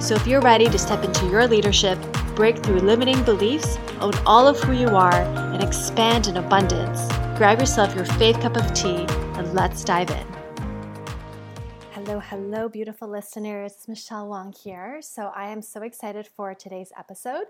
So if you're ready to step into your leadership, break through limiting beliefs, own all of who you are, and expand in abundance, grab yourself your faith cup of tea and let's dive in. Hello, hello, beautiful listeners. It's Michelle Wong here. So I am so excited for today's episode.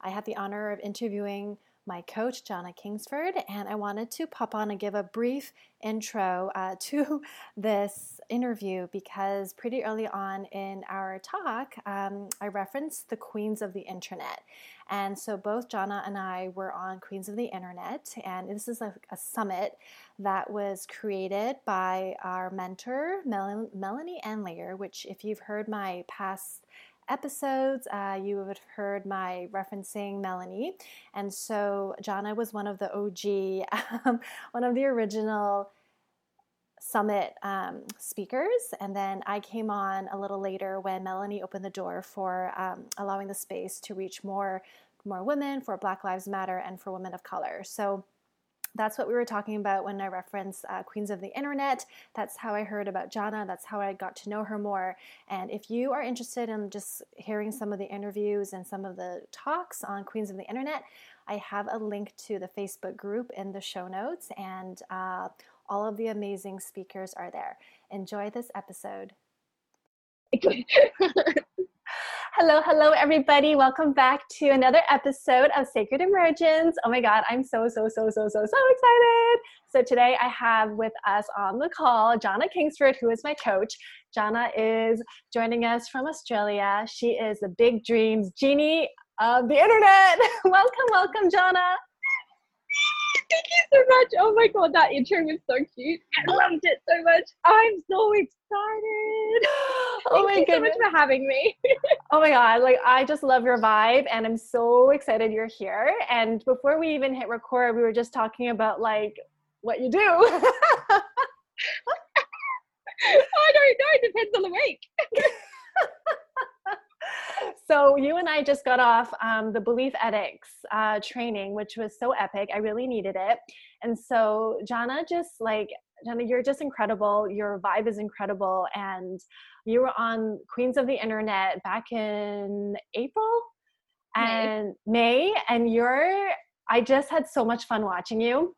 I have the honor of interviewing my coach, Jana Kingsford, and I wanted to pop on and give a brief intro uh, to this interview because pretty early on in our talk, um, I referenced the queens of the internet. And so both Jana and I were on Queens of the Internet, and this is a, a summit that was created by our mentor, Mel- Melanie Ann Layer, which, if you've heard my past episodes, uh, you would have heard my referencing Melanie. And so Jana was one of the OG, um, one of the original summit um, speakers. And then I came on a little later when Melanie opened the door for um, allowing the space to reach more, more women for Black Lives Matter and for women of color. So that's what we were talking about when I referenced uh, Queens of the Internet. That's how I heard about Jana. That's how I got to know her more. And if you are interested in just hearing some of the interviews and some of the talks on Queens of the Internet, I have a link to the Facebook group in the show notes, and uh, all of the amazing speakers are there. Enjoy this episode. Hello, hello, everybody. Welcome back to another episode of Sacred Emergence. Oh my God, I'm so, so, so, so, so, so excited. So, today I have with us on the call Jana Kingsford, who is my coach. Jana is joining us from Australia. She is the big dreams genie of the internet. welcome, welcome, Jana. Thank you so much. Oh my god, that intro was so cute. I loved it so much. I'm so excited. Oh Thank my you goodness. so much for having me. oh my god, like I just love your vibe and I'm so excited you're here. And before we even hit record, we were just talking about like what you do. I don't know. It depends on the week so you and I just got off um, the Beliefletics uh, training, which was so epic. I really needed it. And so Jana just like Jana, you're just incredible. Your vibe is incredible, and you were on Queens of the Internet back in April and May, May and you're. I just had so much fun watching you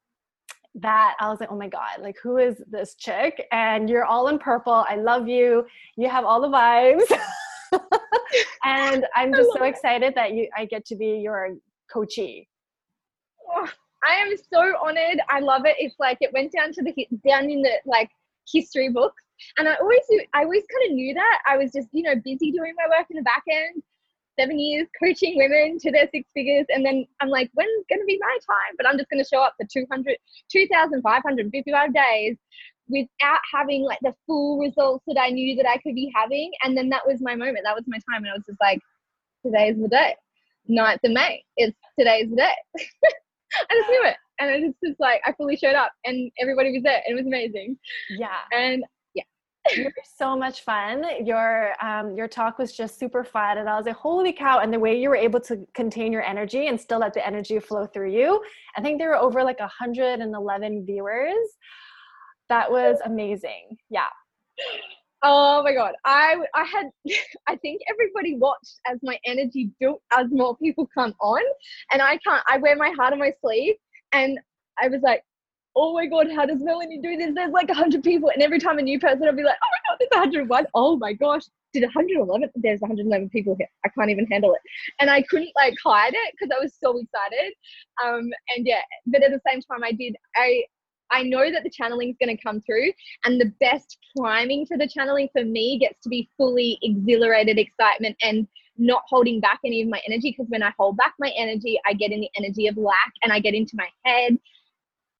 that I was like, oh my God, like who is this chick? And you're all in purple. I love you. You have all the vibes. and I'm just so excited that you I get to be your coachee. Oh, I am so honored. I love it. It's like it went down to the down in the like history books, and I always I always kind of knew that. I was just you know busy doing my work in the back end. Seven years coaching women to their six figures, and then I'm like, when's going to be my time? But I'm just going to show up for 200, 2,555 days without having like the full results that I knew that I could be having. And then that was my moment. That was my time. And I was just like, today's the day. 9th of May. It's today's the day. I just knew it. And it's just like I fully showed up and everybody was there. It was amazing. Yeah. And yeah. You're so much fun. Your um your talk was just super fun and I was like, holy cow. And the way you were able to contain your energy and still let the energy flow through you. I think there were over like 111 viewers that was amazing. Yeah. Oh my god, I I had I think everybody watched as my energy built as more people come on, and I can't. I wear my heart on my sleeve, and I was like, oh my god, how does Melanie do this? There's like hundred people, and every time a new person, I'd be like, oh my god, there's 101. Oh my gosh, did 111? There's 111 people here. I can't even handle it, and I couldn't like hide it because I was so excited. Um, and yeah, but at the same time, I did. I I know that the channeling is going to come through, and the best priming for the channeling for me gets to be fully exhilarated excitement and not holding back any of my energy. Because when I hold back my energy, I get in the energy of lack and I get into my head,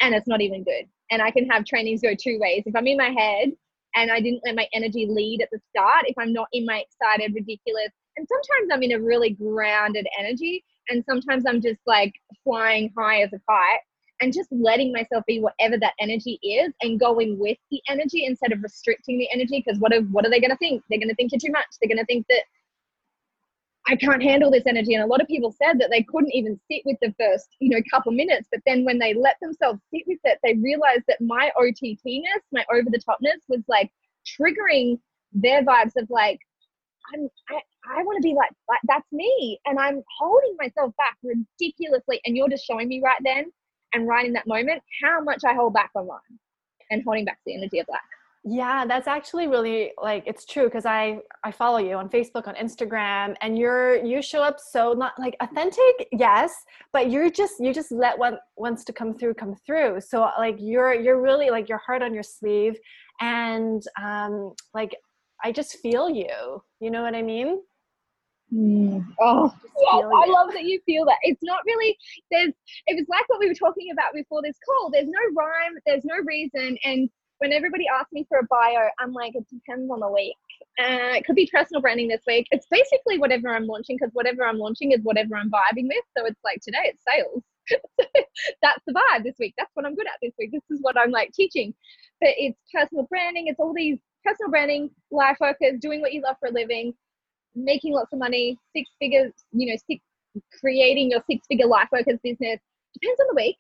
and it's not even good. And I can have trainings go two ways. If I'm in my head and I didn't let my energy lead at the start, if I'm not in my excited, ridiculous, And sometimes I'm in a really grounded energy, and sometimes I'm just like flying high as a kite and just letting myself be whatever that energy is and going with the energy instead of restricting the energy because what are what are they going to think they're going to think you're too much they're going to think that I can't handle this energy. And a lot of people said that they couldn't even sit with the first, you know, couple minutes. But then when they let themselves sit with it, they realized that my OTTness, my over the topness, was like triggering their vibes of like, I'm, I, I want to be like, like, that's me. And I'm holding myself back ridiculously. And you're just showing me right then and right in that moment how much I hold back online and holding back the energy of lack. Yeah, that's actually really like it's true because I I follow you on Facebook, on Instagram, and you're you show up so not like authentic, yes, but you're just you just let what wants to come through come through. So like you're you're really like your heart on your sleeve, and um like I just feel you. You know what I mean? Mm. Oh, yes, I love that you feel that. It's not really there's. It was like what we were talking about before this call. There's no rhyme. There's no reason, and when everybody asks me for a bio, I'm like, it depends on the week. Uh, it could be personal branding this week. It's basically whatever I'm launching because whatever I'm launching is whatever I'm vibing with. So it's like today it's sales. that's the vibe this week. That's what I'm good at this week. This is what I'm like teaching. But it's personal branding. It's all these personal branding, life workers, doing what you love for a living, making lots of money, six figures, you know, six, creating your six figure life workers business. Depends on the week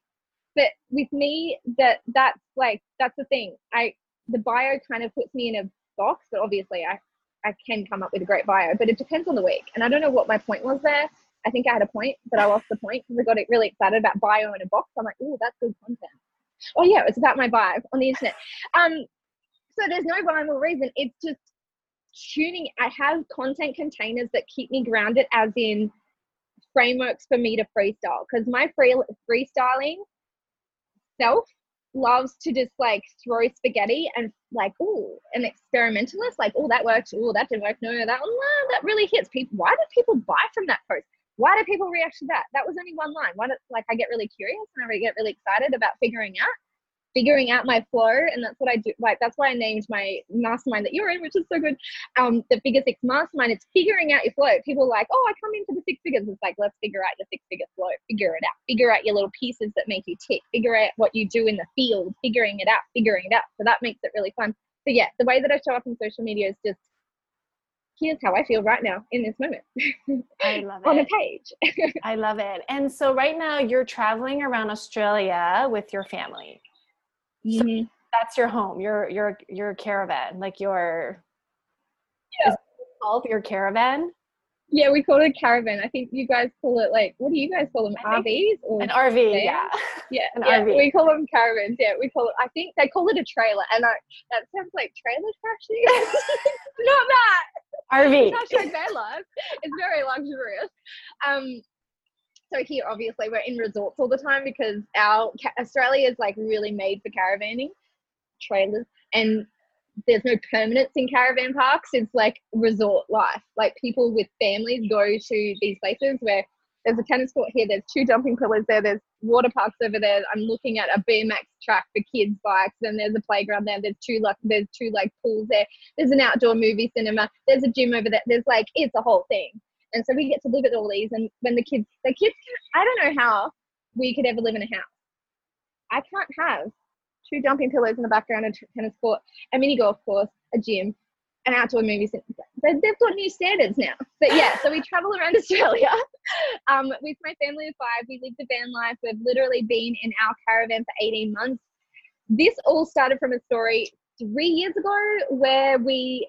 but with me that that's like that's the thing. I the bio kind of puts me in a box but obviously i i can come up with a great bio but it depends on the week. And i don't know what my point was there. I think i had a point but i lost the point because i got really excited about bio in a box. I'm like oh that's good content. Oh yeah it's about my bio on the internet. Um so there's no rhyme or reason. It's just tuning i have content containers that keep me grounded as in frameworks for me to freestyle because my free freestyling self loves to just like throw spaghetti and like oh an experimentalist like oh that worked oh that didn't work. No that no, that really hits people why did people buy from that post? Why do people react to that? That was only one line. Why did like i get really curious and i get really excited about figuring out figuring out my flow and that's what i do like that's why i named my mastermind that you're in which is so good um the figure six mastermind it's figuring out your flow people are like oh i come into the six figures it's like let's figure out your six figure flow figure it out figure out your little pieces that make you tick figure out what you do in the field figuring it out figuring it out so that makes it really fun so yeah the way that i show up on social media is just here's how I feel right now in this moment. I love it. On a page. I love it. And so right now you're traveling around Australia with your family. Mm-hmm. So that's your home, your your your caravan, like your yeah. called your caravan. Yeah, we call it a caravan. I think you guys call it like what do you guys call them? RVs or an RV? Yeah, yeah, an yeah. RV. We call them caravans. Yeah, we call it. I think they call it a trailer, and I, that sounds like trailer trash. you guys. Not that. RV. Hashtag van life. It's very luxurious. Um, so here obviously we're in resorts all the time because our Australia is like really made for caravanning trailers and there's no permanence in caravan parks. It's like resort life. Like people with families go to these places where there's a tennis court here there's two jumping pillars there there's water parks over there. I'm looking at a bmx track for kids bikes and there's a playground there there's two like there's two like pools there. There's an outdoor movie cinema there's a gym over there there's like it's a whole thing and so we get to live at all these. And when the kids, the kids, I don't know how we could ever live in a house. I can't have two jumping pillows in the background, a tennis court, a mini golf course, a gym, an outdoor movie center. They've got new standards now. But yeah, so we travel around Australia um, with my family of five. We live the van life. We've literally been in our caravan for 18 months. This all started from a story three years ago where we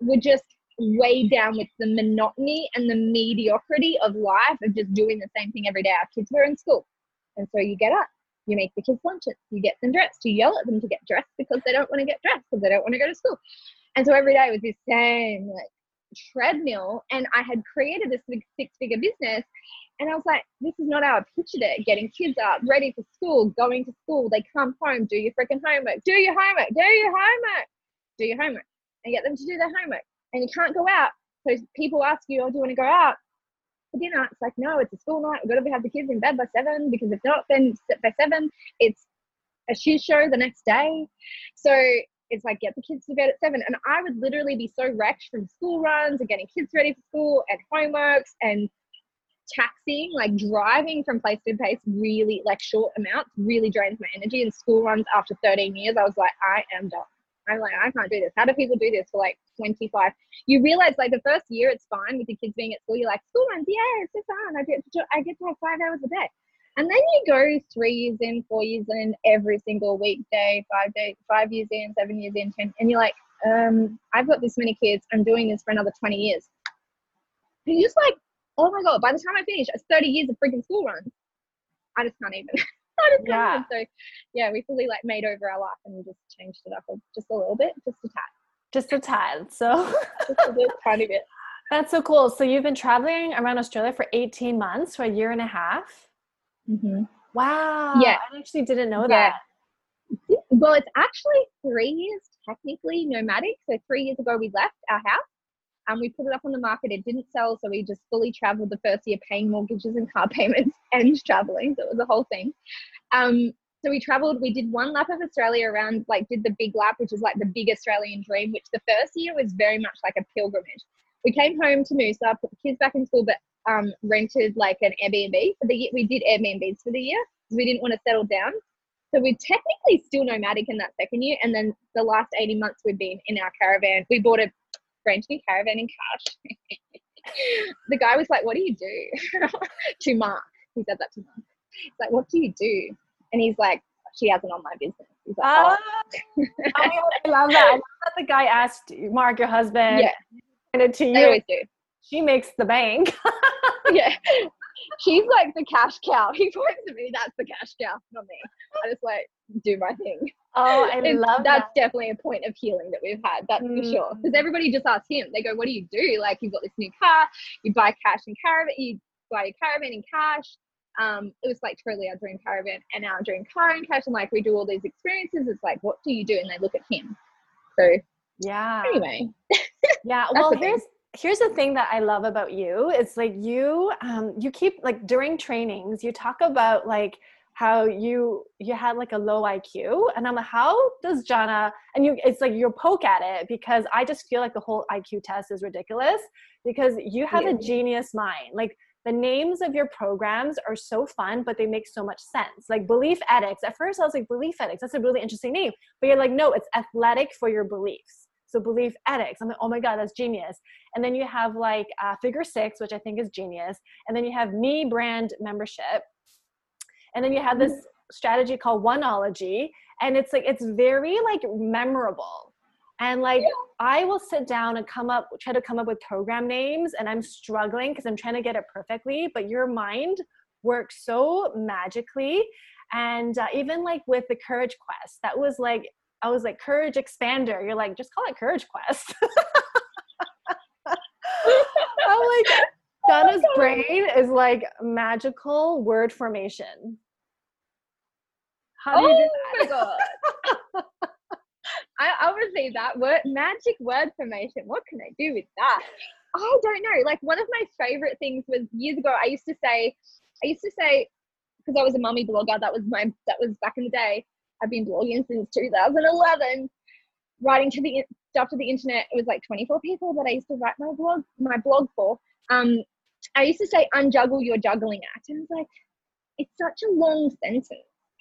were just weighed down with the monotony and the mediocrity of life of just doing the same thing every day. Our kids were in school. And so you get up, you make the kids lunches, you get them dressed, you yell at them to get dressed because they don't want to get dressed because they don't want to go to school. And so every day was this same like treadmill. And I had created this big six figure business. And I was like, this is not how I pictured it. Getting kids up, ready for school, going to school. They come home, do your freaking homework, do your homework, do your homework, do your homework, and get them to do their homework and you can't go out. So people ask you, oh, do you want to go out for dinner? It's like, no, it's a school night. We've got to have the kids in bed by seven because if not, then by seven, it's a shoe show the next day. So it's like get the kids to bed at seven. And I would literally be so wrecked from school runs and getting kids ready for school and homeworks and taxiing, like driving from place to place, really like short amounts, really drains my energy. And school runs after 13 years, I was like, I am done. I'm like, I can't do this. How do people do this for like 25? You realize like the first year it's fine with the kids being at school. You're like, school runs, yeah, it's so fun. I get to, I get to have five hours a day. And then you go three years in, four years in, every single weekday, five days, five years in, seven years in, ten, and you're like, um, I've got this many kids. I'm doing this for another 20 years. And you're just like, oh my god! By the time I finish, it's 30 years of freaking school runs. I just can't even. yeah. So yeah, we fully like made over our life and we just changed it up just a little bit, just a tad. Just a tad. So just a bit, tiny bit. That's so cool. So you've been traveling around Australia for 18 months, for a year and a half. Mm-hmm. Wow. Yeah. I actually didn't know yeah. that. Well, it's actually three years technically nomadic. So three years ago we left our house and we put it up on the market. It didn't sell, so we just fully traveled the first year, paying mortgages and car payments and traveling. So it was a whole thing. Um, so we traveled. We did one lap of Australia around, like did the big lap, which is like the big Australian dream. Which the first year was very much like a pilgrimage. We came home to Noosa, put the kids back in school, but um, rented like an Airbnb for the year. We did Airbnbs for the year because we didn't want to settle down. So we're technically still nomadic in that second year, and then the last 80 months we've been in our caravan. We bought a brand new caravan in cash. the guy was like, What do you do? to Mark. He said that to Mark. He's like, What do you do? And he's like, She has an online business. He's like, oh. Ah. oh. I love that. I love that the guy asked Mark, your husband, yeah. and it to you. Always do. She makes the bank. yeah. She's like the cash cow. He points to me, that's the cash cow, not me. I just like do my thing. Oh, I and love that's that. definitely a point of healing that we've had. That's Mm. for sure. Because everybody just asks him. They go, "What do you do? Like, you've got this new car. You buy cash and caravan. You buy a caravan in cash." Um, it was like totally our dream caravan and our dream car in cash. And like we do all these experiences. It's like, what do you do? And they look at him. So Yeah. anyway, Yeah. Well, thing. Here's the thing that I love about you. It's like you um you keep like during trainings, you talk about like how you you had like a low IQ and I'm like how does Jana and you it's like you poke at it because I just feel like the whole IQ test is ridiculous because you have Yeah. a genius mind. Like the names of your programs are so fun, but they make so much sense. Like belief ethics. At first, I was like, Beliefletics. That's a really interesting name. But you're like, no, it's athletic for your beliefs. So belief ethics. I'm like, oh my god, that's genius. And then you have like uh, figure six, which I think is genius. And then you have me brand membership. And then you have this strategy called oneology, and it's like it's very like memorable. And like I will sit down and come up, try to come up with program names, and I'm struggling because I'm trying to get it perfectly. But your mind works so magically, and uh, even like with the Courage Quest, that was like I was like Courage Expander. You're like just call it Courage Quest. I'm like oh Donna's brain is like magical word formation. How do you do oh my god. I, I say that word magic word formation. What can I do with that? I don't know. Like one of my favorite things was years ago. I used to say, I used to say, because I was a mummy blogger. That was my that was back in the day. I've been blogging since 2011, writing to the stuff to the internet. It was like 24 people that I used to write my blog my blog for. Um, I used to say unjuggle your juggling act, and I was like, it's such a long sentence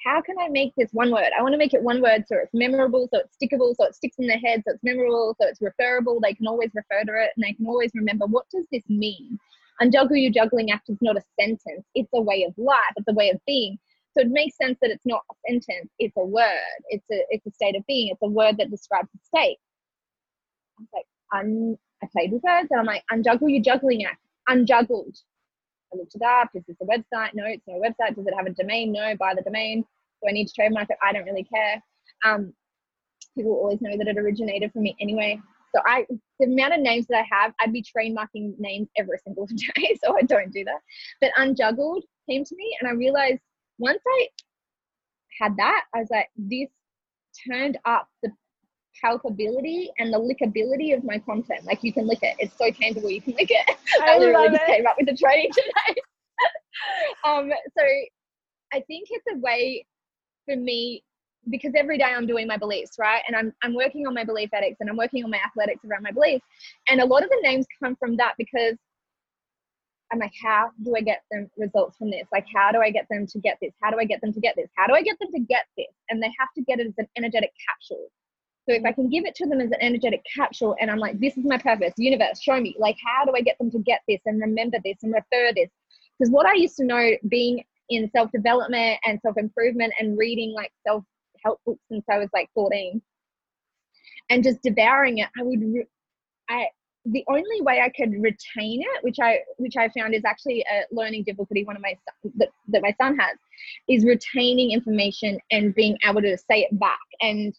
how can I make this one word? I want to make it one word so it's memorable, so it's stickable, so it sticks in their head, so it's memorable, so it's referable. They can always refer to it and they can always remember what does this mean? Unjuggle your juggling act is not a sentence, it's a way of life, it's a way of being. So it makes sense that it's not a sentence, it's a word, it's a it's a state of being, it's a word that describes a state. I was like, un I played with words and I'm like, unjuggle your juggling act, unjuggled. I looked it up. Is this a website? No, it's not a website. Does it have a domain? No, buy the domain. Do I need to trademark it? I don't really care. Um, people always know that it originated from me anyway. So I, the amount of names that I have, I'd be trademarking names every single day. So I don't do that. But unjuggled came to me, and I realized once I had that, I was like, this turned up the palpability and the lickability of my content. Like you can lick it. It's so tangible. You can lick it. I literally just it. came up with the training today. um, so I think it's a way for me because every day I'm doing my beliefs, right? And I'm I'm working on my Beliefletics and I'm working on my athletics around my beliefs. And a lot of the names come from that because I'm like, how do I get them results from this? Like, how do I get them to get this? How do I get them to get this? How do I get them to get this? And they have to get it as an energetic capsule. So if I can give it to them as an energetic capsule and I'm like, this is my purpose, universe, show me, like, how do I get them to get this and remember this and refer this? Because what I used to know being in self development and self improvement and reading like self help books since I was like 14 and just devouring it, I would, I, the only way I could retain it, which I which I found is actually a learning difficulty. One of my son, that, that my son has, is retaining information and being able to say it back and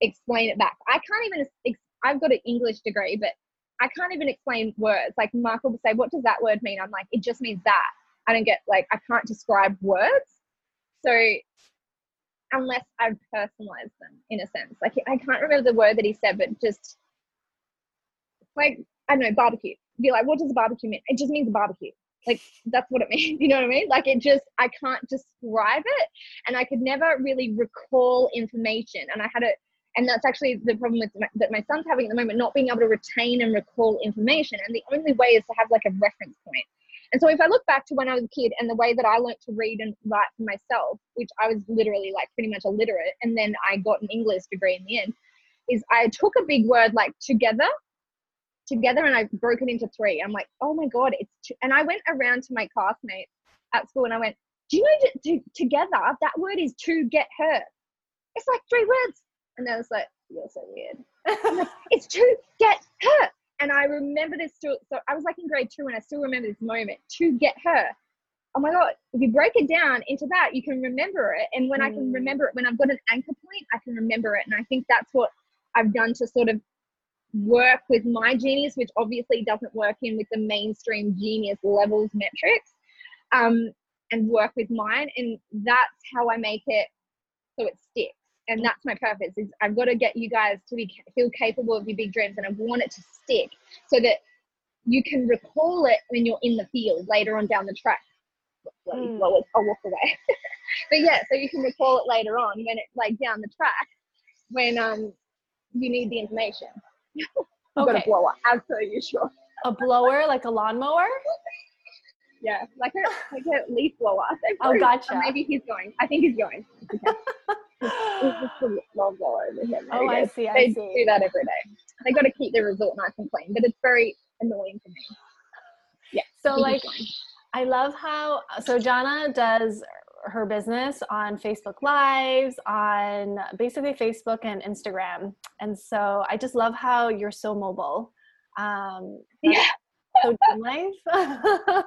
explain it back. I can't even. I've got an English degree, but I can't even explain words. Like Michael will say, "What does that word mean?" I'm like, "It just means that." I don't get like I can't describe words. So unless I've personalized them in a sense, like I can't remember the word that he said, but just like I don't know, barbecue. Be like, what does a barbecue mean? It just means a barbecue. Like that's what it means. You know what I mean? Like it just I can't describe it, and I could never really recall information. And I had a, and that's actually the problem with my, that my son's having at the moment, not being able to retain and recall information. And the only way is to have like a reference point. And so if I look back to when I was a kid and the way that I learned to read and write for myself, which I was literally like pretty much illiterate, and then I got an English degree in the end, is I took a big word like together together and I broke it into three. I'm like, oh my God, it's, two. and I went around to my classmates at school and I went, do you know to, together, that word is to get hurt. It's like three words. And then it's like, you're so weird. like, it's to get hurt. And I remember this still, so I was like in grade two and I still remember this moment to get her. Oh my God, if you break it down into that, you can remember it. And when mm. I can mm. remember it, when I've got an anchor point, I can remember it. And I think that's what I've done to sort of work with my genius, which obviously doesn't work in with the mainstream genius levels metrics, um, and work with mine. And that's how I make it so it sticks. And that's my purpose is I've got to get you guys to be feel capable of your big dreams and I want it to stick so that you can recall it when you're in the field later on down the track. Mm. I'll walk away. but yeah, so you can recall it later on when it's like down the track when um you need the information. I've okay. got a blower, as per usual. A blower, like a lawnmower? Yeah, like a like a leaf blower. Oh, gotcha. Maybe he's going. I think he's going. it's just a blower over here. Oh, I see. I they see. do that every day. They got to keep the resort nice and clean, but it's very annoying for me. Yeah. So like, I love how so Jana does her business on Facebook Lives, on basically Facebook and Instagram. And so I just love how you're so mobile. Um, yeah. So life. I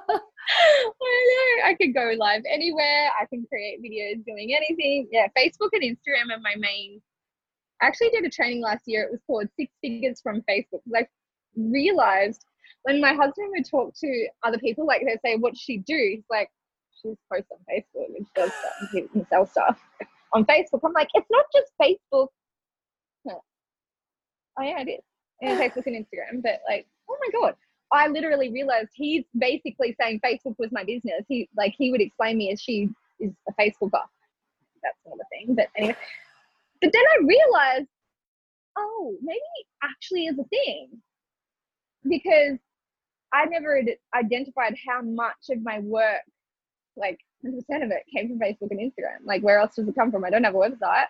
know. I could go live anywhere. I can create videos doing anything. Yeah, Facebook and Instagram are my main. I actually did a training last year. It was called Six Figures from Facebook I realized when my husband would talk to other people, like they say, "What she do?" He's like, she's posts on Facebook and she does stuff and can sell stuff on Facebook. I'm like, it's not just Facebook. Oh yeah, it is. And Facebook and Instagram, but like, oh my god. I literally realized he's basically saying Facebook was my business. He like he would explain me as she is a Facebooker. That's not a thing. But anyway. But then I realized, oh, maybe actually is a thing. Because I never identified how much of my work like 100% of it came from Facebook and Instagram. Like, where else does it come from? I don't have a website.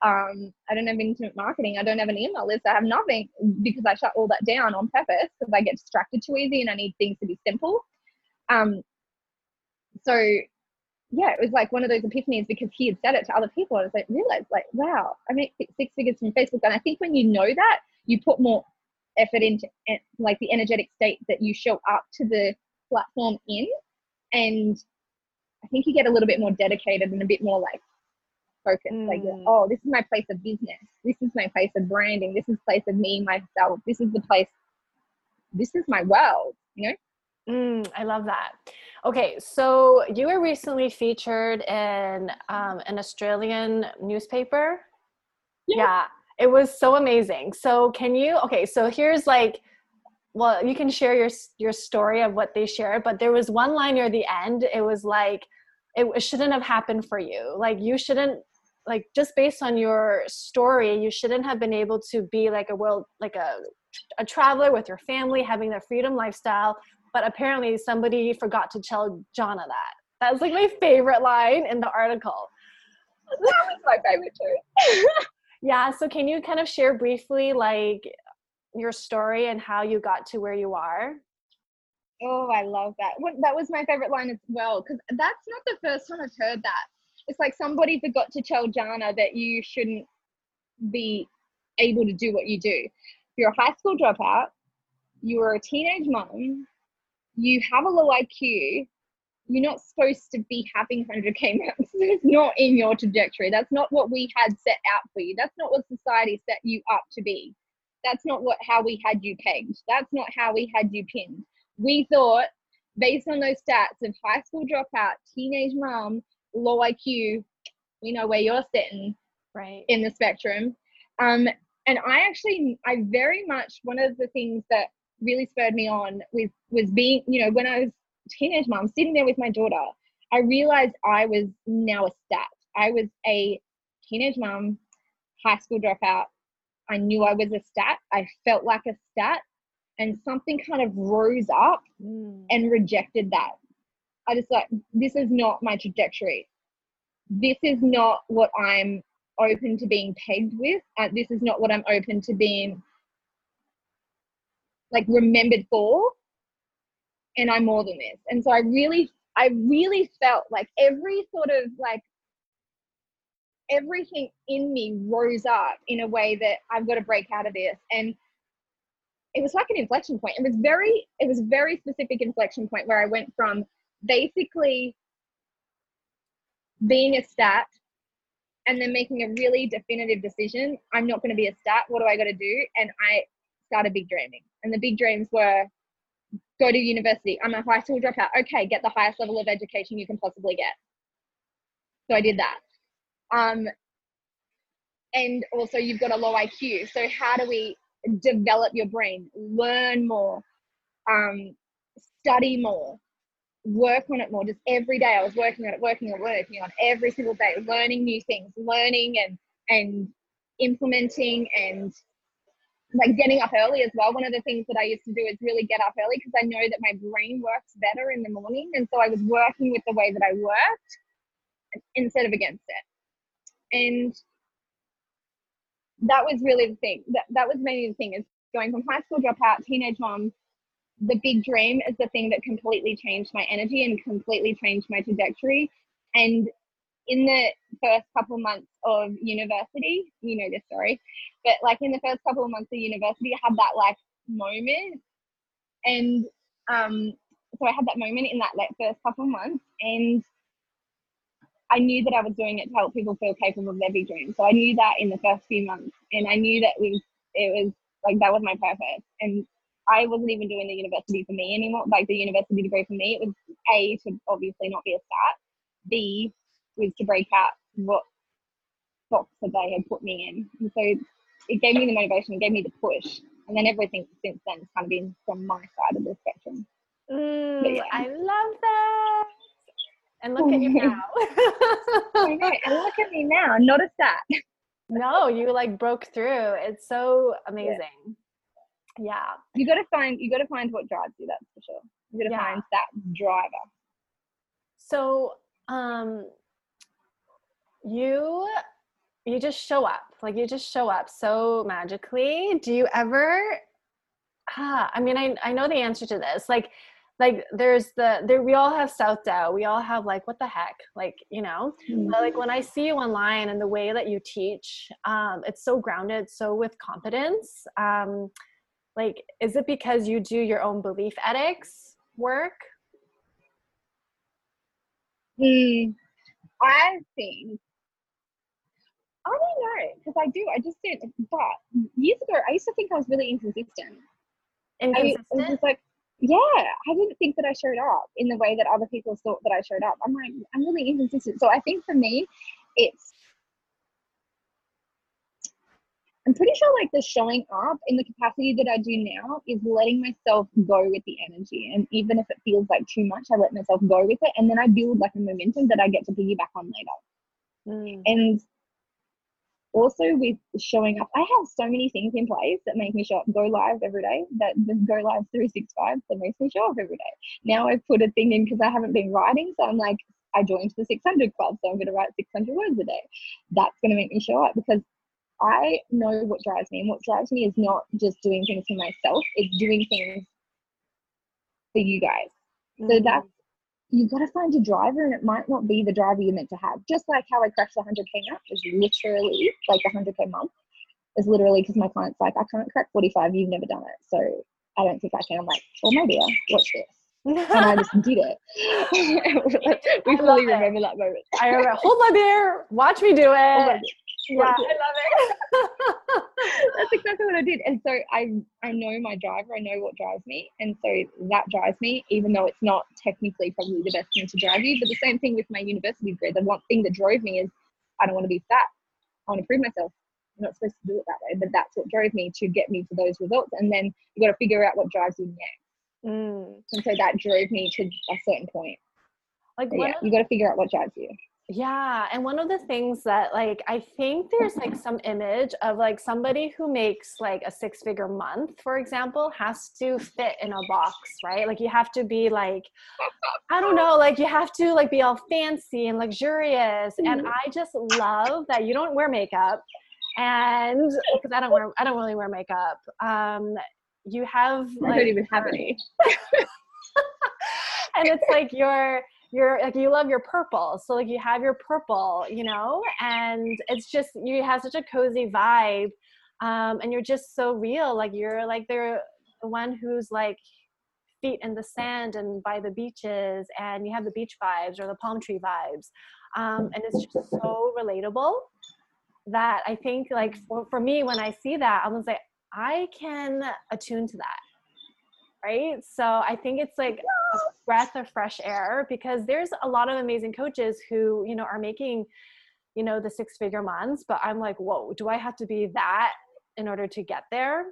Um, I don't have internet marketing. I don't have an email list. I have nothing because I shut all that down on purpose because I get distracted too easy and I need things to be simple. Um, so yeah, it was like one of those epiphanies because he had said it to other people. And I was like, realized like, wow, I make six figures from Facebook. And I think when you know that, you put more effort into like the energetic state that you show up to the platform in. And I think you get a little bit more dedicated and a bit more like focused. Mm. Like, oh, this is my place of business. This is my place of branding. This is place of me, myself. This is the place. This is my world. You know. Mm, I love that. Okay, so you were recently featured in um, an Australian newspaper. Yeah. yeah, it was so amazing. So, can you? Okay, so here's like well you can share your your story of what they shared but there was one line near the end it was like it, it shouldn't have happened for you. Like you shouldn't like just based on your story you shouldn't have been able to be like a world like a a traveler with your family having the freedom lifestyle but apparently somebody forgot to tell Jana that. That was like my favorite line in the article. That was my favorite too. Yeah so can you kind of share briefly like your story and how you got to where you are Oh, I love that. That was my favorite line as well, because that's not the first time I've heard that. It's like somebody forgot to tell Jana that you shouldn't be able to do what you do. You're a high school dropout, you are a teenage mom, you have a low IQ, you're not supposed to be having 100k months. It's not in your trajectory. That's not what we had set out for you. That's not what society set you up to be. That's not what how we had you pegged. That's not how we had you pinned we thought based on those stats of high school dropout, teenage mom, low IQ, we know where you're sitting right in the spectrum. Um, and I actually, I very much one of the things that really spurred me on with was being, you know, when I was teenage mom sitting there with my daughter, I realized I was now a stat. I was a teenage mom, high school dropout. I knew I was a stat. I felt like a stat and something kind of rose up mm. and rejected that. I just like, this is not my trajectory. This is not what I'm open to being pegged with. Uh, this is not what I'm open to being like remembered for. And I'm more than this. And so I really, I really felt like every sort of like everything in me rose up in a way that I've got to break out of this. And it was like an inflection point. It was very, it was very specific inflection point where I went from basically being a stat and then making a really definitive decision. I'm not going to be a stat. What do I got to do? And I started big dreaming. And the big dreams were go to university. I'm a high school dropout. Okay, get the highest level of education you can possibly get. So I did that. Um, and also, you've got a low IQ. So, how do we develop your brain, learn more, um, study more, work on it more. Just every day, I was working on it, working on it, working on it, every single day, learning new things, learning and and implementing and like getting up early as well. One of the things that I used to do is really get up early because I know that my brain works better in the morning, and so I was working with the way that I worked instead of against it. And that was really the thing. That, that was mainly the thing is going from high school dropout, teenage mom, the big dream is the thing that completely changed my energy and completely changed my trajectory. And in the first couple months of university, you know this story, but like in the first couple of months of university, I had that like moment. And um, so I had that moment in that like first couple of months and I knew that I was doing it to help people feel capable of their big dreams. So I knew that in the first few months, and I knew that it was it was like that was my purpose. And I wasn't even doing the university for me anymore, like the university degree for me. It was a to obviously not be a stat. B was to break out what box that they had put me in, and so it gave me the motivation, it gave me the push, and then everything since then has kind of been from my side of the spectrum. Mm, yeah. I love that. And look at you now. And look at me now. Notice that. no, you like broke through. It's so amazing. Yeah. yeah. You gotta find you gotta find what drives you, that's for sure. You gotta yeah. find that driver. So um you you just show up. Like you just show up so magically. Do you ever ah, I mean I I know the answer to this. Like like there's the there we all have self doubt we all have like what the heck like you know mm-hmm. but like when i see you online and the way that you teach um it's so grounded so with confidence um like is it because you do your own belief ethics work mm, i think I don't know because I do. I just did, but years ago I used to think I was really inconsistent. Inconsistent. I, was like yeah, I didn't think that I showed up in the way that other people thought that I showed up. I'm like, I'm really inconsistent. So I think for me, it's, I'm pretty sure like the showing up in the capacity that I do now is letting myself go with the energy. And even if it feels like too much, I let myself go with it. And then I build like a momentum that I get to piggyback on later. Mm. And also with showing up, I have so many things in place that make me show up. Go live every day. That the go live three six five that makes me show up every day. Now I've put a thing in because I haven't been writing, so I'm like I joined the 600 club, so I'm going to write 600 words a day. That's going to make me show up because I know what drives me, and what drives me is not just doing things for myself; it's doing things for you guys. Mm-hmm. So that's you've got to find your driver and it might not be the driver you're meant to have. Just like how I crashed the 100K month is literally like a 100K month is literally because my client's like, I can't crack 45, you've never done it. So I don't think I can. I'm like, well, maybe I'll watch this. and I just did it. we fully remember that moment. I remember, hold my beer, watch me do it yeah, I love it. That's exactly what I did. And so I I know my driver, I know what drives me. And so that drives me, even though it's not technically probably the best thing to drive you. But the same thing with my university degree. The one thing that drove me is I don't want to be fat. I want to prove myself. I'm not supposed to do it that way, but that's what drove me to get me to those results. And then you got to figure out what drives you next. Mm. And so that drove me to a certain point. Like, yeah, you got to figure out what drives you. Yeah. And one of the things that, like, I think there's like some image of like somebody who makes like a six figure month, for example, has to fit in a box, right? Like, you have to be like, I don't know, like, you have to like be all fancy and luxurious. And mm-hmm. I just love that you don't wear makeup. And because I don't wear, I don't really wear makeup. Um, you have, like, I don't even have any. and it's like you're, you're like you love your purple so like you have your purple you know and it's just you have such a cozy vibe um, and you're just so real like you're like the one who's like feet in the sand and by the beaches and you have the beach vibes or the palm tree vibes um, and it's just so relatable that i think like for, for me when i see that i'm say i can attune to that right? So I think it's like a breath of fresh air because there's a lot of amazing coaches who, you know, are making, you know, the six figure months, but I'm like, whoa, do I have to be that in order to get there?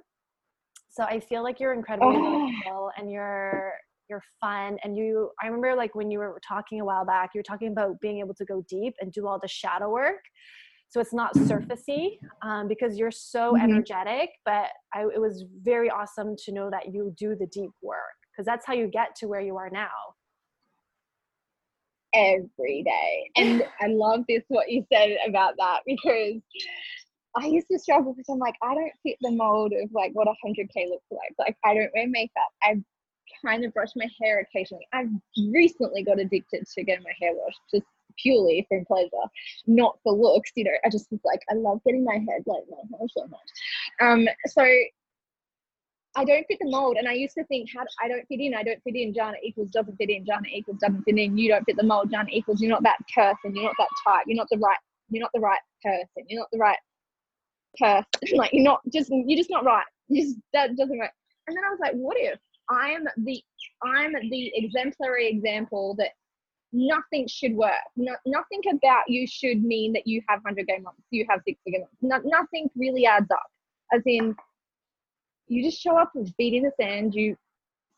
So I feel like you're incredibly oh. and you're you're fun and you i remember like when you were talking a while back you were talking about being able to go deep and do all the shadow work so it's not surfacey um, because you're so mm-hmm. energetic but I, it was very awesome to know that you do the deep work because that's how you get to where you are now every day and i love this what you said about that because I used to struggle because I'm like, I don't fit the mold of like what a 100K looks like. Like, I don't wear makeup. I kind of brush my hair occasionally. I've recently got addicted to getting my hair washed just purely for pleasure, not for looks. You know, I just was like, I love getting my head like my hair so much. Um, so I don't fit the mold, and I used to think, how I don't fit in, I don't fit in. Jana equals doesn't fit in. Jana equals doesn't fit in. You don't fit the mold. Jana equals you're not that person. You're not that type. You're not the right. You're not the right person. You're not the right person. like you're not just you're just not right. You just that doesn't work. And then I was like, what if I'm the I'm the exemplary example that nothing should work. No, nothing about you should mean that you have 100 game months, you have six figure months. No, nothing really adds up. As in, you just show up with feet in the sand, you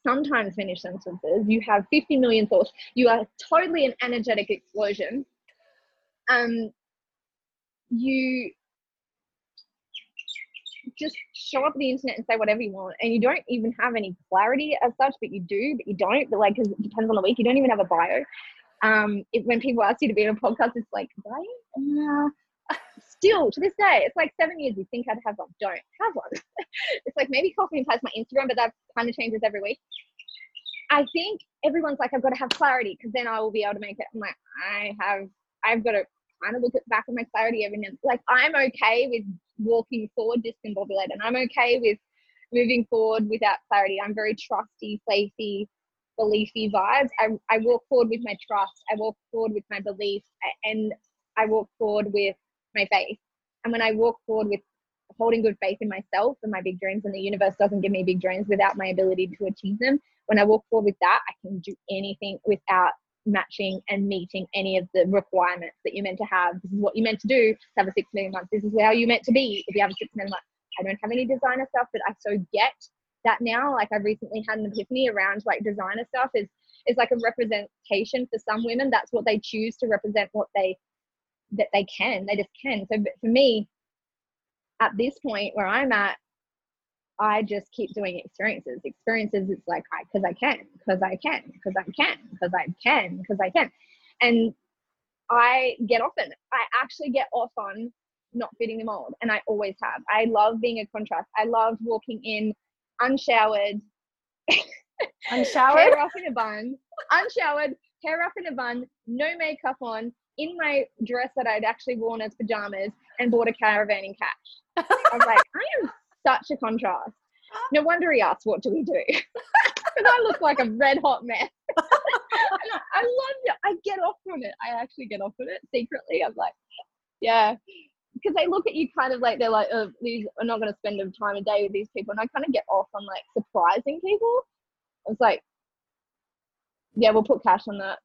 sometimes finish sentences, you have 50 million thoughts, you are totally an energetic explosion. Um, you just show up the internet and say whatever you want and you don't even have any clarity as such but you do but you don't but like it depends on the week you don't even have a bio um, it, when people ask you to be on a podcast, it's like, right? Uh, still to this day, it's like seven years. You think I'd have one? Don't have one. it's like maybe Coffee and Pies my Instagram, but that kind of changes every week. I think everyone's like, I've got to have clarity because then I will be able to make it. I'm like, I have, I've got to kind of look at back at my clarity every now. Like I'm okay with walking forward discombobulated, and I'm okay with moving forward without clarity. I'm very trusty, playful, beliefy vibes. I, I walk forward with my trust. I walk forward with my belief and I walk forward with my faith. And when I walk forward with holding good faith in myself and my big dreams, and the universe doesn't give me big dreams without my ability to achieve them, when I walk forward with that, I can do anything without matching and meeting any of the requirements that you're meant to have. This is what you're meant to do to have a six million month. This is how you're meant to be if you have a six million month. I don't have any designer stuff, but I so get that now like i've recently had an epiphany around like designer stuff is is like a representation for some women that's what they choose to represent what they that they can they just can so for me at this point where I'm at, I just keep doing experiences. Experiences, it's like, I, because I can, because I can, because I can, because I can, because I can. And I get off it. I actually get off on not fitting the mold. And I always have. I love being a contrast. I love walking in unshowered, unshowered, hair up in a bun, unshowered, hair up in a bun, no makeup on, in my dress that I'd actually worn as pajamas, and bought a caravan in cash. I was like, I am such a contrast. No wonder he asked, What do we do? Because I look like a red hot mess. I love it. I get off on it. I actually get off on it secretly. I'm like, Yeah. Because they look at you kind of like they're like, oh, these are not going to spend a time a day with these people. And I kind of get off on like surprising people. It's like, yeah, we'll put cash on that.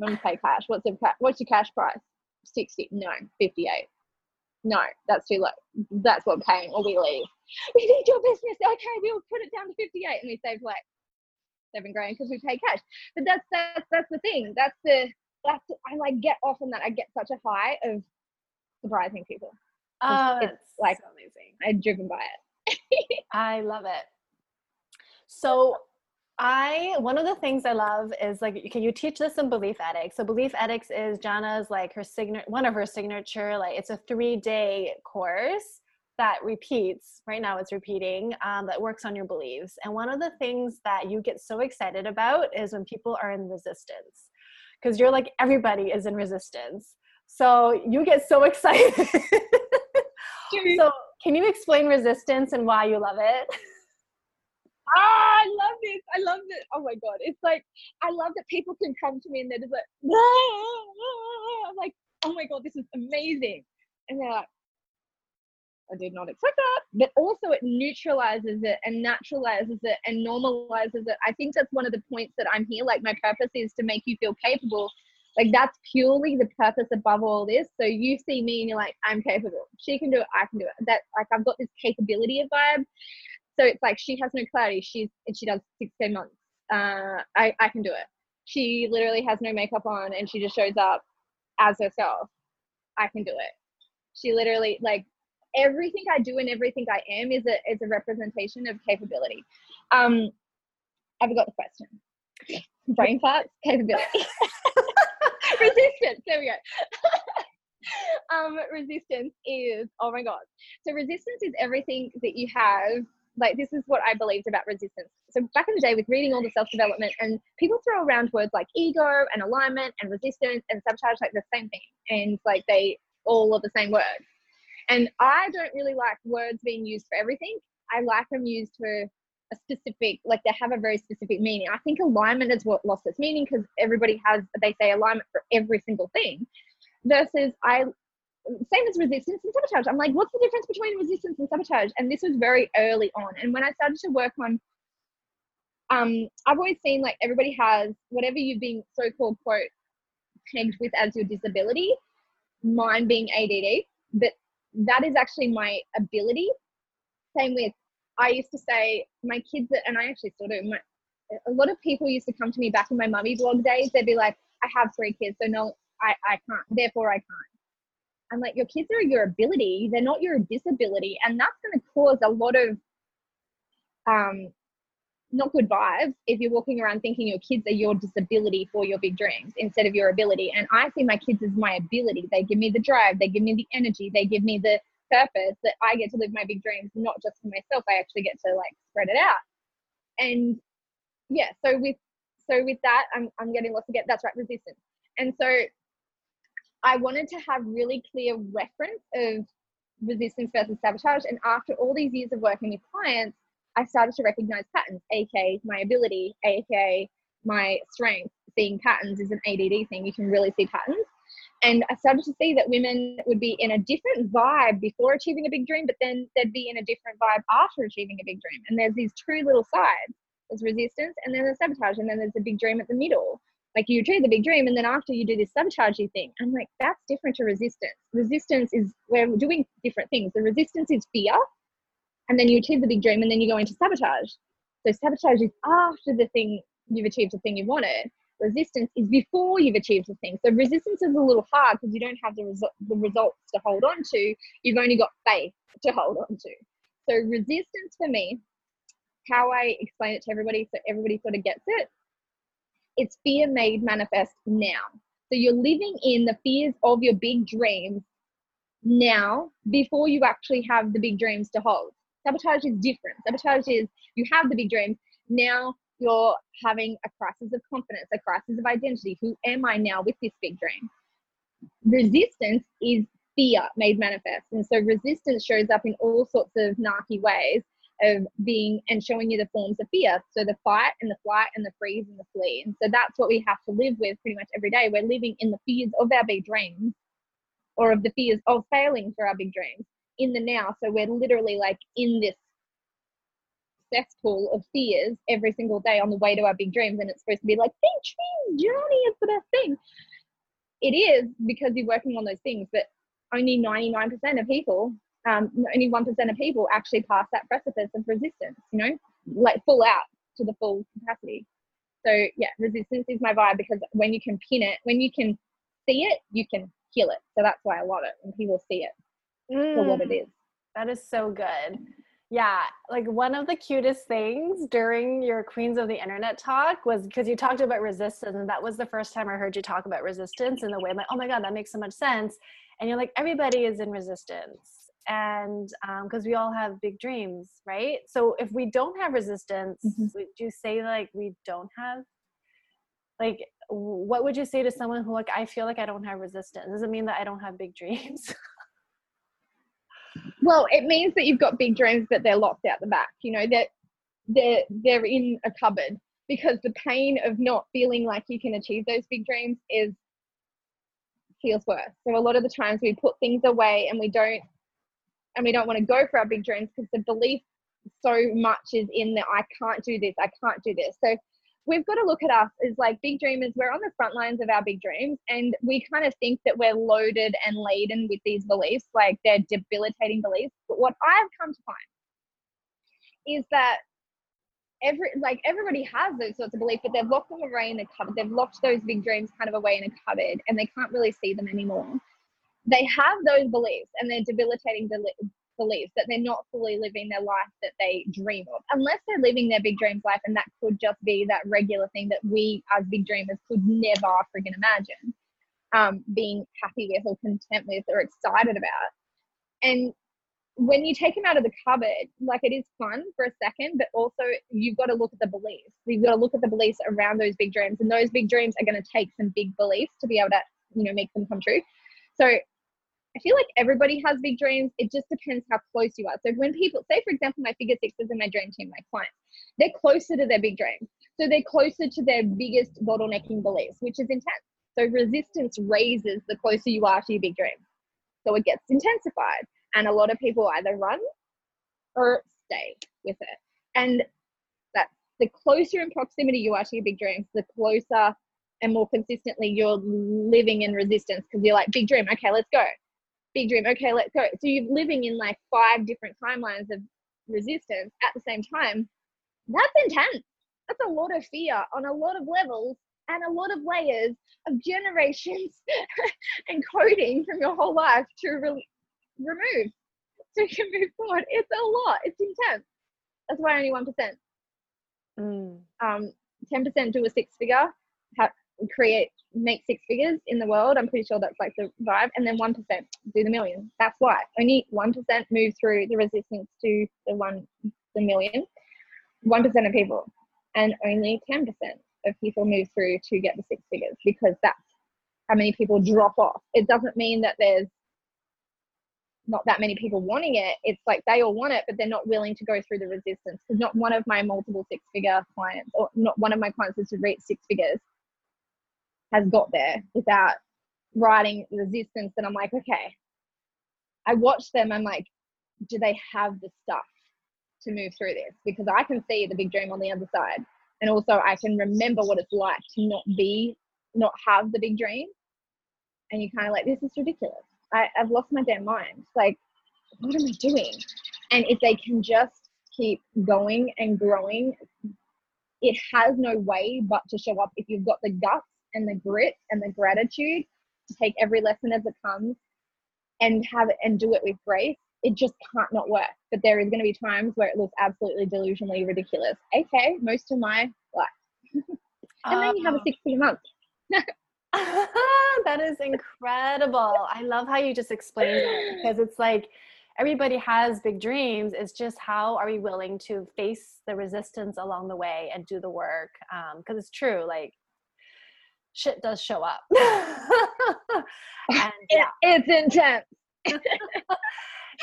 I'm gonna pay cash. What's the what's your cash price? Sixty? No, fifty-eight. No, that's too low. That's what we're paying, or we leave. We need your business. Okay, we'll put it down to fifty-eight, and we save like seven grand because we pay cash. But that's that's that's the thing. That's the that's I like get off on that. I get such a high of surprising people. Oh, it's like so amazing. I'm driven by it. I love it. So I one of the things I love is like okay, you teach this in Beliefletics. So Beliefletics is Jana's like her signature one of her signature like it's a three day course that repeats right now it's repeating um, that works on your beliefs and one of the things that you get so excited about is when people are in resistance because you're like everybody is in resistance so you get so excited so can you explain resistance and why you love it ah, I love this. I love it. Oh my God. It's like, I love that people can come to me and they're just like, I'm like, oh my God, this is amazing. And they're like, I did not expect that. But also, it neutralizes it and naturalizes it and normalizes it. I think that's one of the points that I'm here. Like, my purpose is to make you feel capable. Like, that's purely the purpose above all this. So, you see me and you're like, I'm capable. She can do it. I can do it. That, like, I've got this capability of vibe. So it's like she has no clarity. She's and she does 16 months. Uh, I I can do it. She literally has no makeup on and she just shows up as herself. I can do it. She literally like everything I do and everything I am is a is a representation of capability. Um, I forgot the question. Brain farts, capability, resistance. There we go. um, resistance is oh my god. So resistance is everything that you have like this is what I believed about resistance. So back in the day with reading all the self-development and people throw around words like ego and alignment and resistance and sabotage like the same thing. And like they all are the same word. And I don't really like words being used for everything. I like them used for a specific, like they have a very specific meaning. I think alignment is what lost its meaning because everybody has, they say alignment for every single thing. Versus I same as resistance and sabotage. I'm like, what's the difference between resistance and sabotage? And this was very early on. And when I started to work on, um, I've always seen like everybody has whatever you've been so-called quote pegged with as your disability, mine being ADD, but that is actually my ability. Same with, I used to say my kids, and I actually still do. My, a lot of people used to come to me back in my mummy blog days. They'd be like, I have three kids, so no, I, I can't. Therefore, I can't I'm like, your kids are your ability, they're not your disability. And that's going to cause a lot of um, not good vibes if you're walking around thinking your kids are your disability for your big dreams instead of your ability. And I see my kids as my ability. They give me the drive, they give me the energy, they give me the purpose that I get to live my big dreams, not just for myself. I actually get to like spread it out. And yeah, so with so with that, I'm I'm getting lots of get that's right, resistance. And so I wanted to have really clear reference of resistance versus sabotage. And after all these years of working with clients, I started to recognize patterns, aka my ability, aka my strength. Seeing patterns is an ADD thing. You can really see patterns. And I started to see that women would be in a different vibe before achieving a big dream, but then they'd be in a different vibe after achieving a big dream. And there's these two little sides there's resistance, and then there's sabotage, and then there's a big dream at the middle. Like you achieve the big dream, and then after you do this sabotaging thing, I'm like, that's different to resistance. Resistance is we're doing different things. The resistance is fear, and then you achieve the big dream, and then you go into sabotage. So sabotage is after the thing you've achieved the thing you wanted. Resistance is before you've achieved the thing. So resistance is a little hard because you don't have the, resu- the results to hold on to. You've only got faith to hold on to. So resistance for me, how I explain it to everybody so everybody sort of gets it, it's fear made manifest now. So you're living in the fears of your big dreams now before you actually have the big dreams to hold. Sabotage is different. Sabotage is you have the big dreams. Now you're having a crisis of confidence, a crisis of identity. Who am I now with this big dream? Resistance is fear made manifest. And so resistance shows up in all sorts of narky ways of being and showing you the forms of fear. So the fight and the flight and the freeze and the flee. And so that's what we have to live with pretty much every day. We're living in the fears of our big dreams or of the fears of failing for our big dreams in the now. So we're literally like in this cesspool of fears every single day on the way to our big dreams. And it's supposed to be like, big dreams, journey is the best thing. It is because you're working on those things, but only 99% of people, um, only 1% of people actually pass that precipice of resistance, you know, like full out to the full capacity. So yeah, resistance is my vibe because when you can pin it, when you can see it, you can heal it. So that's why I love it when people see it mm, for what it mm. is. That is so good. Yeah, like one of the cutest things during your Queens of the Internet talk was because you talked about resistance, and that was the first time I heard you talk about resistance in the way I'm like, oh my God, that makes so much sense. And you're like, everybody is in resistance. And because um, we all have big dreams, right? So if we don't have resistance, mm-hmm. would you say like we don't have like what would you say to someone who like i feel like i don't have resistance does it mean that i don't have big dreams well it means that you've got big dreams but they're locked out the back you know that they're, they're they're in a cupboard because the pain of not feeling like you can achieve those big dreams is feels worse. So a lot of the times we put things away and we don't and we don't want to go for our big dreams because the belief so much is in that i can't do this i can't do this. So we've got to look at us as like big dreamers. We're on the front lines of our big dreams, and we kind of think that we're loaded and laden with these beliefs, like they're debilitating beliefs. But what I've come to find is that every like everybody has those sorts of beliefs, but they've locked them away in a cupboard. They've locked those big dreams kind of away in a cupboard, and they can't really see them anymore. They have those beliefs, and they're debilitating beliefs that they're not fully living their life that they dream of, unless they're living their big dreams life, and that could just be that regular thing that we as big dreamers could never freaking imagine um, being happy with or content with or excited about. And when you take them out of the cupboard, like it is fun for a second, but also you've got to look at the beliefs. You've got to look at the beliefs around those big dreams, and those big dreams are going to take some big beliefs to be able to, you know, make them come true. So I feel like everybody has big dreams. It just depends how close you are. So when people say, for example, my figure sixes in my dream team, my clients, they're closer to their big dreams. So they're closer to their biggest bottlenecking beliefs, which is intense. So resistance raises the closer you are to your big dream. So it gets intensified. And a lot of people either run or stay with it. And that the closer in proximity you are to your big dreams, the closer and more consistently you're living in resistance because you're like, big dream, okay, let's go big dream. Okay let's go so you're living in like five different timelines of resistance at the same time. That's intense. That's a lot of fear on a lot of levels and a lot of layers of generations and coding from your whole life to re- remove so you can move forward. It's a lot. It's intense. That's why only 1% mm. um, 10% do a six figure create make six figures in the world. I'm pretty sure that's like the vibe. And then 1% do the million. That's why. Only 1% move through the resistance to the one, the million. 1% of people. And only 10% of people move through to get the six figures because that's how many people drop off. It doesn't mean that there's not that many people wanting it. It's like they all want it, but they're not willing to go through the resistance. Because not one of my multiple six figure clients, or not one of my clients has to reach six figures has got there without writing resistance. And I'm like, okay. I watch them. I'm like, do they have the stuff to move through this? Because I can see the big dream on the other side. And also, I can remember what it's like to not be, not have the big dream. And you're kind of like, this is ridiculous. I, I've lost my damn mind. Like, what am I doing? And if they can just keep going and growing it has no way but to show up if you've got the guts and the grit and the gratitude to take every lesson as it comes and have it and do it with grace it just can't not work. But there is going to be times where it looks absolutely delusionally ridiculous. Okay most of my life. And then you have a six figure month. That is incredible. I love how you just explained it because it's like everybody has big dreams. It's just how are we willing to face the resistance along the way and do the work? Because um, it's true like shit does show up and, yeah. it's intense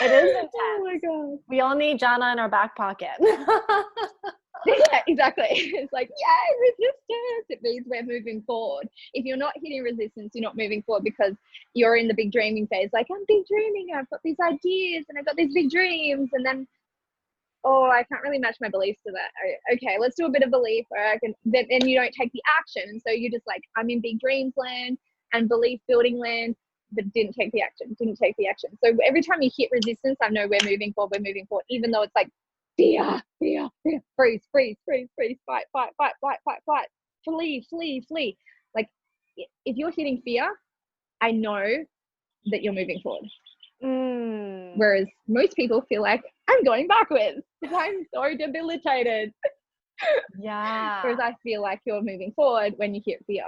it is intense. Oh my god. We all need Jana in our back pocket. yeah, exactly. It's like, yay, resistance. It means we're moving forward. If you're not hitting resistance, you're not moving forward because you're in the big dreaming phase. Like, I'm big dreaming. I've got these ideas and I've got these big dreams. And then, oh, I can't really match my beliefs to that. Okay, let's do a bit of belief. Or I can, then, then you don't take the action. And so you're just like, I'm in big dreams land and belief building land but didn't take the action, didn't take the action. So every time you hit resistance, I know we're moving forward, we're moving forward, even though it's like fear, fear, fear, freeze, freeze, freeze, freeze, fight, fight, fight, fight, fight, fight, flee, flee, flee. Like if you're hitting fear, I know that you're moving forward. Mm. Whereas most people feel like I'm going backwards I'm so debilitated. Yeah. Whereas I feel like you're moving forward when you hit fear.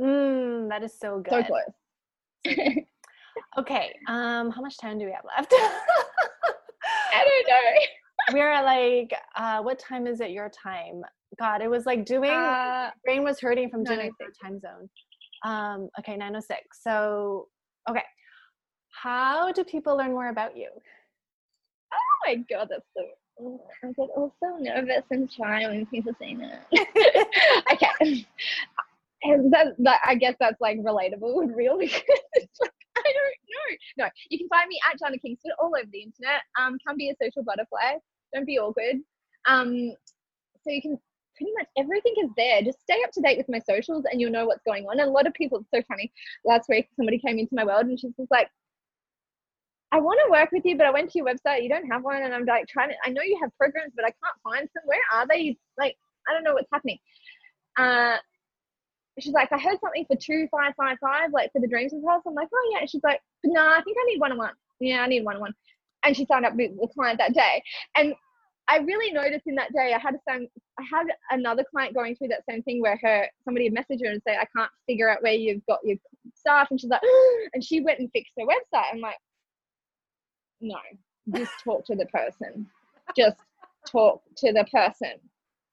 Mm, that is so good. So close. okay. Um, how much time do we have left? I don't know. We're like, uh, what time is it your time? God, it was like doing uh, brain was hurting from doing the time zone. Um, okay, 906. So okay. How do people learn more about you? Oh my god, that's so I get all so nervous and shy when people say that. okay and that, that I guess that's like relatable and real because it's like, I don't know. No, you can find me at Jana Kingsford all over the internet. Um, come be a social butterfly. Don't be awkward. Um, so you can pretty much everything is there. Just stay up to date with my socials and you'll know what's going on. And a lot of people, it's so funny. Last week, somebody came into my world and she's just like, I want to work with you, but I went to your website. You don't have one. And I'm like, trying to, I know you have programs, but I can't find them. Where are they? Like, I don't know what's happening. Uh, she's like, I heard something for two five five five, like for the dreams house. I'm like, oh yeah. And she's like, no, nah, I think I need one on one. Yeah, I need one on one. And she signed up with the client that day. And I really noticed in that day I had a same I had another client going through that same thing where her somebody had messaged her and say, I can't figure out where you've got your stuff. And she's like, and she went and fixed her website. I'm like, no, just talk to the person. Just talk to the person.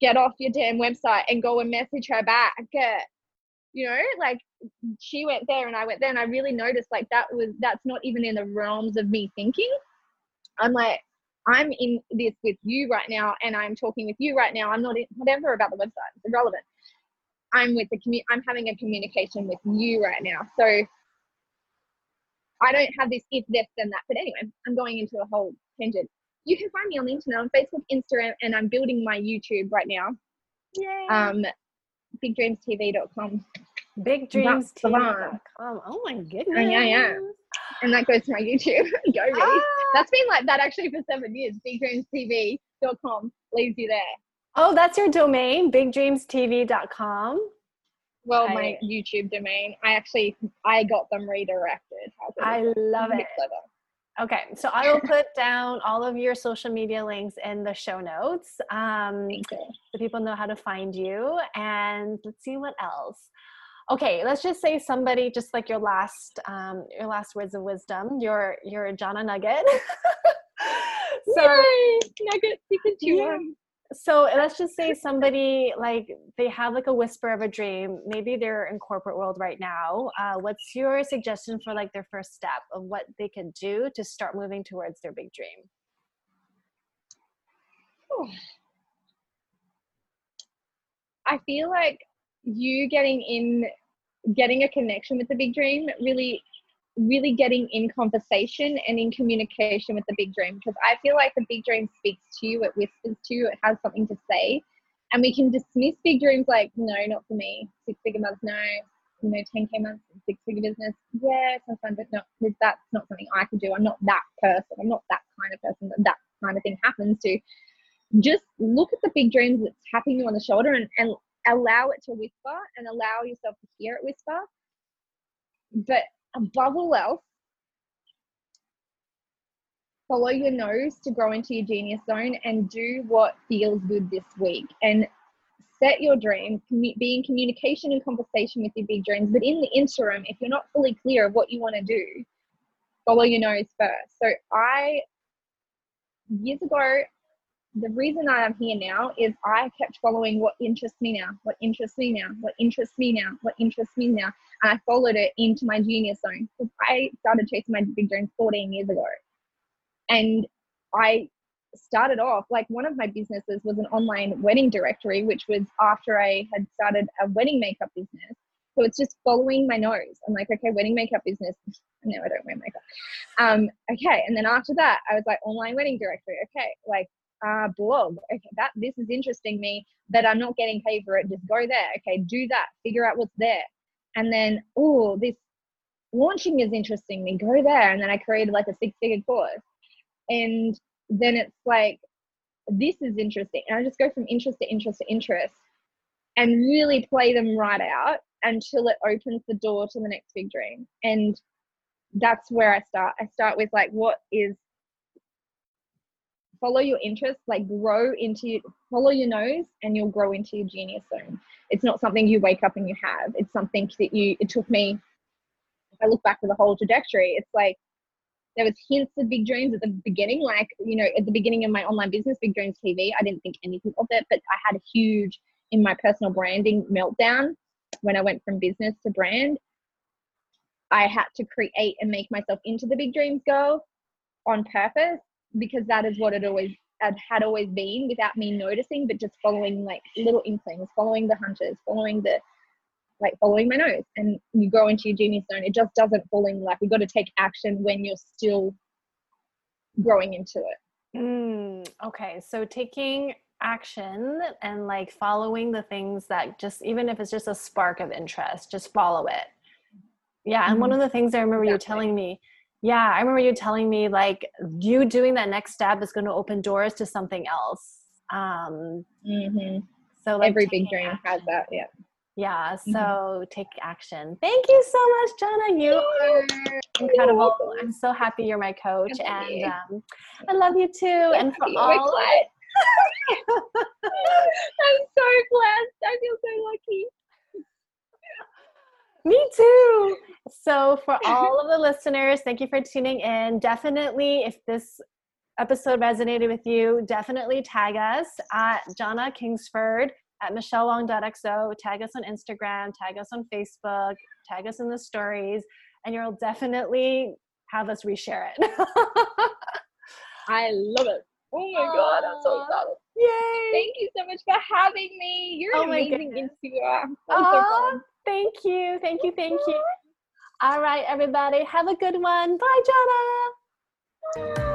Get off your damn website and go and message her back. You know like she went there and i went there and i really noticed like that was that's not even in the realms of me thinking. I'm like i'm in this with you right now and i'm talking with you right now. I'm not in whatever about the website it's irrelevant. I'm with the commu- i'm having a communication with you right now. So i don't have this if this then that but anyway i'm going into a whole tangent you can find me on the internet on facebook instagram and i'm building my youtube right now Yay. um bigdreamstv.com. Bigdreamstv.com. Oh my goodness. Oh, yeah, yeah. And that goes to my YouTube. Go ready. Ah. That's been like that actually for seven years. Bigdreamstv.com leaves you there. Oh, that's your domain, bigdreamstv.com. Well, I, my YouTube domain. I actually I got them redirected. I love it. Clever. Okay, so I will put down all of your social media links in the show notes um, so people know how to find you. And let's see what else. Okay, let's just say somebody just like your last um, your last words of wisdom. Your your Jana Nugget. so Yay! nuggets you can chew yeah. on so let's just say somebody like they have like a whisper of a dream. Maybe they're in corporate world right now. Uh, what's your suggestion for like their first step of what they can do to start moving towards their big dream? I feel like you getting in getting a connection with the big dream really really getting in conversation and in communication with the big dream because I feel like the big dream speaks to you, it whispers to you, it has something to say. And we can dismiss big dreams like, no, not for me. Six figure months, no. You know, 10K months, six figure business. Yeah, sometimes, but no, that's not something I could do. I'm not that person. I'm not that kind of person that that kind of thing happens to. just look at the big dreams that's tapping you on the shoulder and, and allow it to whisper and allow yourself to hear it whisper. But above all else, follow your nose to grow into your genius zone and do what feels good this week. And set your dreams, be in communication and conversation with your big dreams. But in the interim, if you're not fully clear of what you want to do, follow your nose first. So I, years ago, the reason I am here now is I kept following what interests me now, what interests me now, what interests me now, what interests me now. And I followed it into my genius zone because I started chasing my big dreams 14 years ago. And I started off like one of my businesses was an online wedding directory, which was after I had started a wedding makeup business. So it's just following my nose. I'm like, okay, wedding makeup business. No, I don't wear makeup. Um, okay. And then after that, I was like, online wedding directory. Okay. Like, uh, blog. Okay. That, this is interesting me, but I'm not getting paid for it. Just go there. Okay. Do that. Figure out what's there. And then, oh, this launching is interesting me. Go there. And then I created like a six figure course. And then it's like, this is interesting. And I just go from interest to interest to interest and really play them right out until it opens the door to the next big dream. And that's where I start. I start with like, what is follow your interests, like grow into follow your nose and you'll grow into your genius zone. It's not something you wake up and you have. It's something that you it took me if I look back to the whole trajectory, it's like there was hints of big dreams at the beginning like you know at the beginning of my online business big dreams tv i didn't think anything of it but i had a huge in my personal branding meltdown when i went from business to brand i had to create and make myself into the big dreams girl on purpose because that is what it always it had always been without me noticing but just following like little inklings following the hunters following the like following my nose and you go into your genius zone it just doesn't fall in like you got to take action when you're still growing into it mm, okay so taking action and like following the things that just even if it's just a spark of interest just follow it yeah and mm-hmm. one of the things i remember exactly. you telling me yeah i remember you telling me like you doing that next step is going to open doors to something else um mm-hmm. so like, every big dream action. has that yeah. Yeah so mm-hmm. take action. Thank you so much jana you are incredible. I'm so happy you're my coach and um, i love you too and for all i'm so blessed i feel so lucky me too so for all of the listeners thank you for tuning in definitely if this episode resonated with you definitely tag us at jana kingsford at michellewong.xo. Tag us on Instagram, tag us on Facebook, tag us in the stories, and you'll definitely have us reshare it. I love it. Oh my Aww. god, I'm so excited. Yay! Thank you so much for having me. You're oh amazing interviewer. Oh, so thank you. Thank you. Thank you. All right, everybody. Have a good one. Bye, Jana.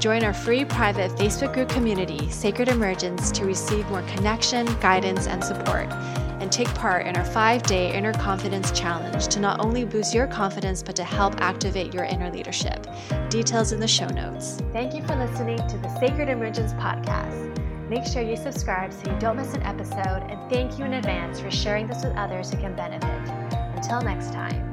Join our free private Facebook group community, Sacred Emergence, to receive more connection, guidance, and support. And take part in our five day Inner Confidence Challenge to not only boost your confidence, but to help activate your inner leadership. Details in the show notes. Thank you for listening to the Sacred Emergence podcast. Make sure you subscribe so you don't miss an episode, and thank you in advance for sharing this with others who can benefit. Until next time.